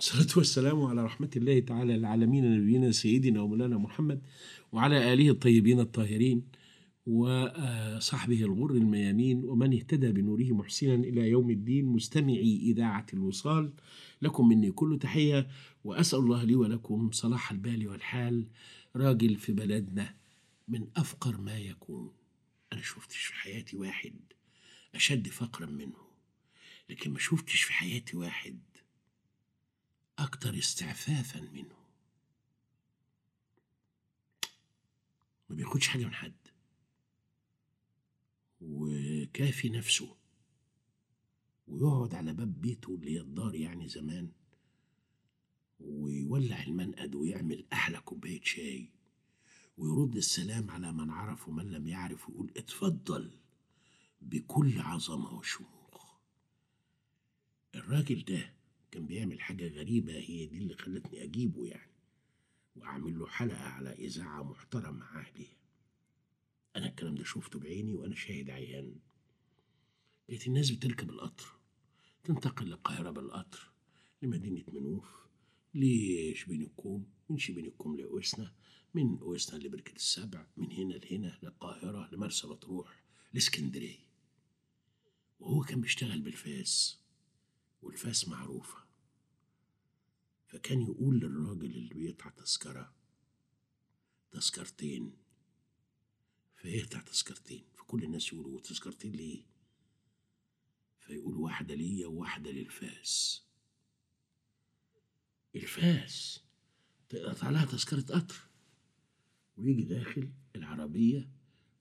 والصلاة والسلام على رحمة الله تعالى العالمين نبينا سيدنا ومولانا محمد وعلى آله الطيبين الطاهرين وصحبه الغر الميامين ومن اهتدى بنوره محسنا إلى يوم الدين. مستمعي إذاعة الوصال لكم مني كل تحية وأسأل الله لي ولكم صلاح البال والحال راجل في بلدنا من أفقر ما يكون. أنا شفتش في حياتي واحد أشد فقرا منه لكن ما شفتش في حياتي واحد أكتر استعفافا منه. ما بياخدش حاجة من حد. وكافي نفسه. ويقعد على باب بيته اللي هي الدار يعني زمان. ويولع المنقد ويعمل أحلى كوباية شاي. ويرد السلام على من عرف ومن لم يعرف ويقول اتفضل بكل عظمة وشموخ. الراجل ده كان بيعمل حاجة غريبة هي دي اللي خلتني أجيبه يعني وأعمل له حلقة على إذاعة محترمة عالية أنا الكلام ده شفته بعيني وأنا شاهد عيان. لقيت الناس بتركب القطر تنتقل للقاهرة بالقطر لمدينة منوف. لشبين الكوم؟ من شبين الكوم لقويسنا من قويسنا لبركة السبع من هنا لهنا للقاهرة لمرسى مطروح لإسكندرية. وهو كان بيشتغل بالفاس. والفاس معروفة. فكان يقول للراجل اللي بيقطع تذكرة تذكرتين؟ فيقطع تذكرتين. فكل الناس يقولوا تذكرتين ليه؟ فيقول واحدة ليا وواحدة للفاس. الفاس تقطع لها تذكرة قطر ويجي داخل العربية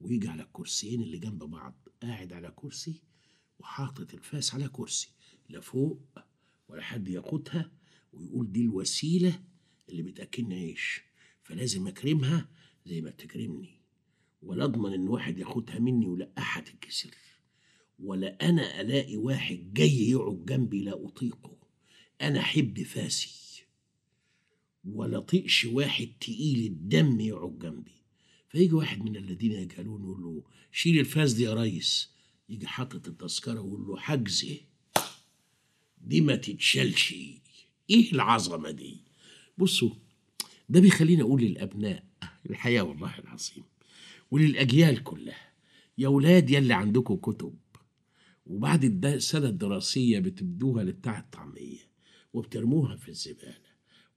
ويجي على الكرسيين اللي جنب بعض قاعد على كرسي وحاطط الفاس على كرسي. لا فوق ولا حد ياخدها ويقول دي الوسيلة اللي بتأكلني عيش فلازم أكرمها زي ما بتكرمني. ولا أضمن إن واحد ياخدها مني ولقاها تتكسر ولا أنا ألاقي واحد جاي يقعد جنبي لا أطيقه. أنا أحب فاسي ولا طيقش واحد تقيل الدم يقعد جنبي. فيجي واحد من الذين يجهلون يقول له شيل الفاس دي يا ريس. يجي حاطط التذكرة ويقول له حجزه دي ما تتشالش إيه العظمة دي؟ بصوا ده بيخليني أقول للأبناء الحياة والله العظيم وللأجيال كلها يا ولاد يلي عندكم كتب وبعد الد- السنة الدراسية بتبدوها لبتاع الطعمية وبترموها في الزبالة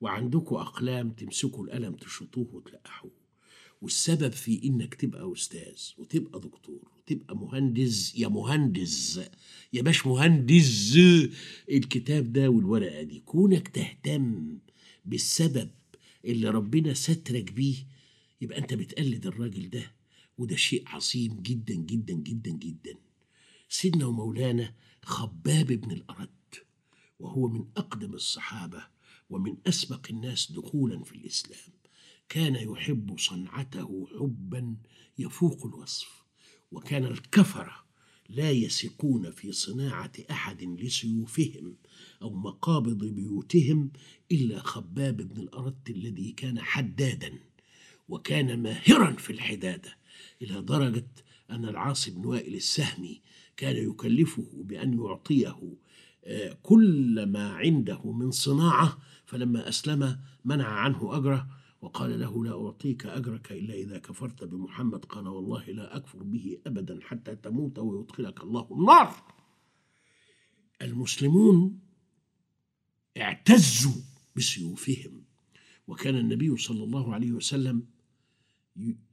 وعندكم أقلام تمسكوا القلم تشطوه وتلقحوه. والسبب في إنك تبقى أستاذ وتبقى دكتور وتبقى مهندس. يا مهندس يا باش مهندس الكتاب ده والورقة دي. كونك تهتم بالسبب اللي ربنا سترك بيه يبقى أنت بتقلد الراجل ده وده شيء عظيم جدا جدا جدا جدا. سيدنا ومولانا خباب بن الأرد وهو من أقدم الصحابة ومن أسبق الناس دخولا في الإسلام. كان يحب صنعته حبا يفوق الوصف وكان الكفرة لا يثقون في صناعة أحد لسيوفهم أو مقابض بيوتهم إلا خباب بن الأرد الذي كان حدادا وكان ماهرا في الحدادة إلى درجة أن العاص بن وائل السهمي كان يكلفه بأن يعطيه آه، كل ما عنده من صناعة فلما أسلم منع عنه أجره وقال له لا أعطيك أجرك إلا إذا كفرت بمحمد. قال والله لا أكفر به أبدا حتى تموت ويدخلك الله النار. المسلمون اعتزوا بسيوفهم وكان النبي صلى الله عليه وسلم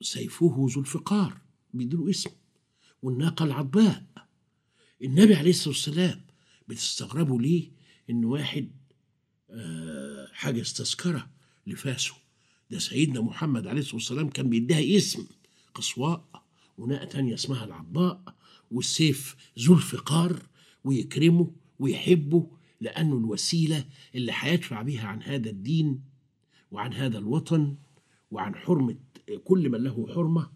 سيفه ذو الفقار بيديله اسم والناقة العضباء. النبي عليه الصلاة والسلام بتستغربوا ليه إن واحد آه، حجز تذكرة لفاسه ده سيدنا محمد عليه الصلاة والسلام كان بيديها اسم قصواء وناقة تانية اسمها العضاء والسيف ذو الفقار ويكرمه ويحبه لأنه الوسيلة اللي هيدفع بها عن هذا الدين وعن هذا الوطن وعن حرمة كل من له حرمة.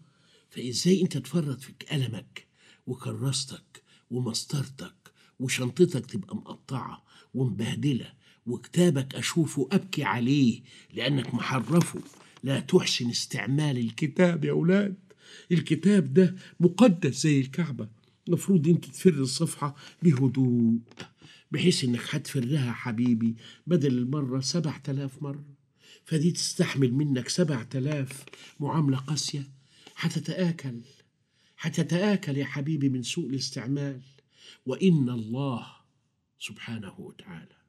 فإزاي أنت تفرط في قلمك وكراستك ومسطرتك وشنطتك تبقى مقطعة ومبهدلة وكتابك أشوفه أبكي عليه لأنك محرفه. لا تحسن استعمال الكتاب يا أولاد. الكتاب ده مقدس زي الكعبة. المفروض أنت تفر الصفحة بهدوء بحيث إنك هتفرها حبيبي بدل المرة سبع تلاف مرة. فدي تستحمل منك سبع تلاف معاملة قاسية. هتتآكل. هتتآكل يا حبيبي من سوء الاستعمال. وإن الله سبحانه وتعالى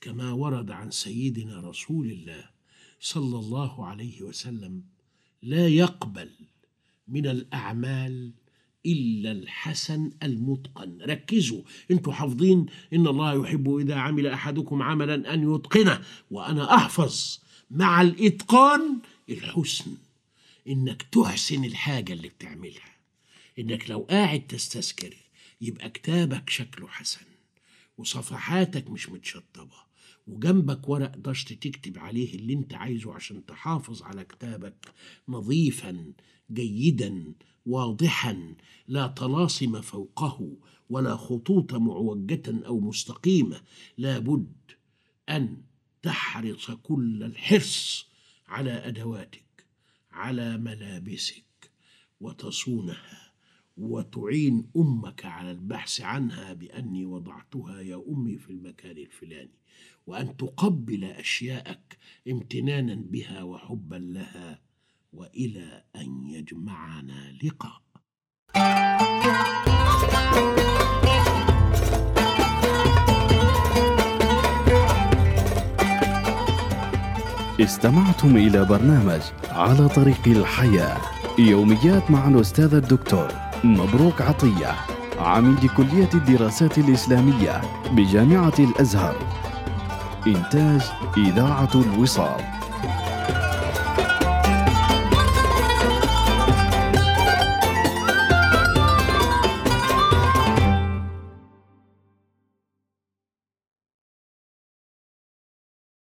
كما ورد عن سيدنا رسول الله صلى الله عليه وسلم لا يقبل من الأعمال إلا الحسن المتقن. ركزوا أنتوا حافظين إن الله يحب إذا عمل أحدكم عملا أن يتقنه وأنا أحفظ مع الإتقان الحسن. إنك تحسن الحاجة اللي بتعملها. إنك لو قاعد تستذكر يبقى كتابك شكله حسن وصفحاتك مش متشطبة. وجنبك ورق دشت تكتب عليه اللي انت عايزه عشان تحافظ على كتابك نظيفا جيدا واضحا لا طلاسم فوقه ولا خطوط معوجة أو مستقيمة. لابد أن تحرص كل الحرص على أدواتك على ملابسك وتصونها. وتعين أمك على البحث عنها بأني وضعتها يا أمي في المكان الفلاني وأن تقبل أشياءك امتنانا بها وحبا لها وإلى أن يجمعنا لقاء. استمعتم إلى برنامج على طريق الحياة يوميات مع الأستاذ الدكتور. مبروك عطية عميد كلية الدراسات الإسلامية بجامعة الأزهر. إنتاج إذاعة الوصال.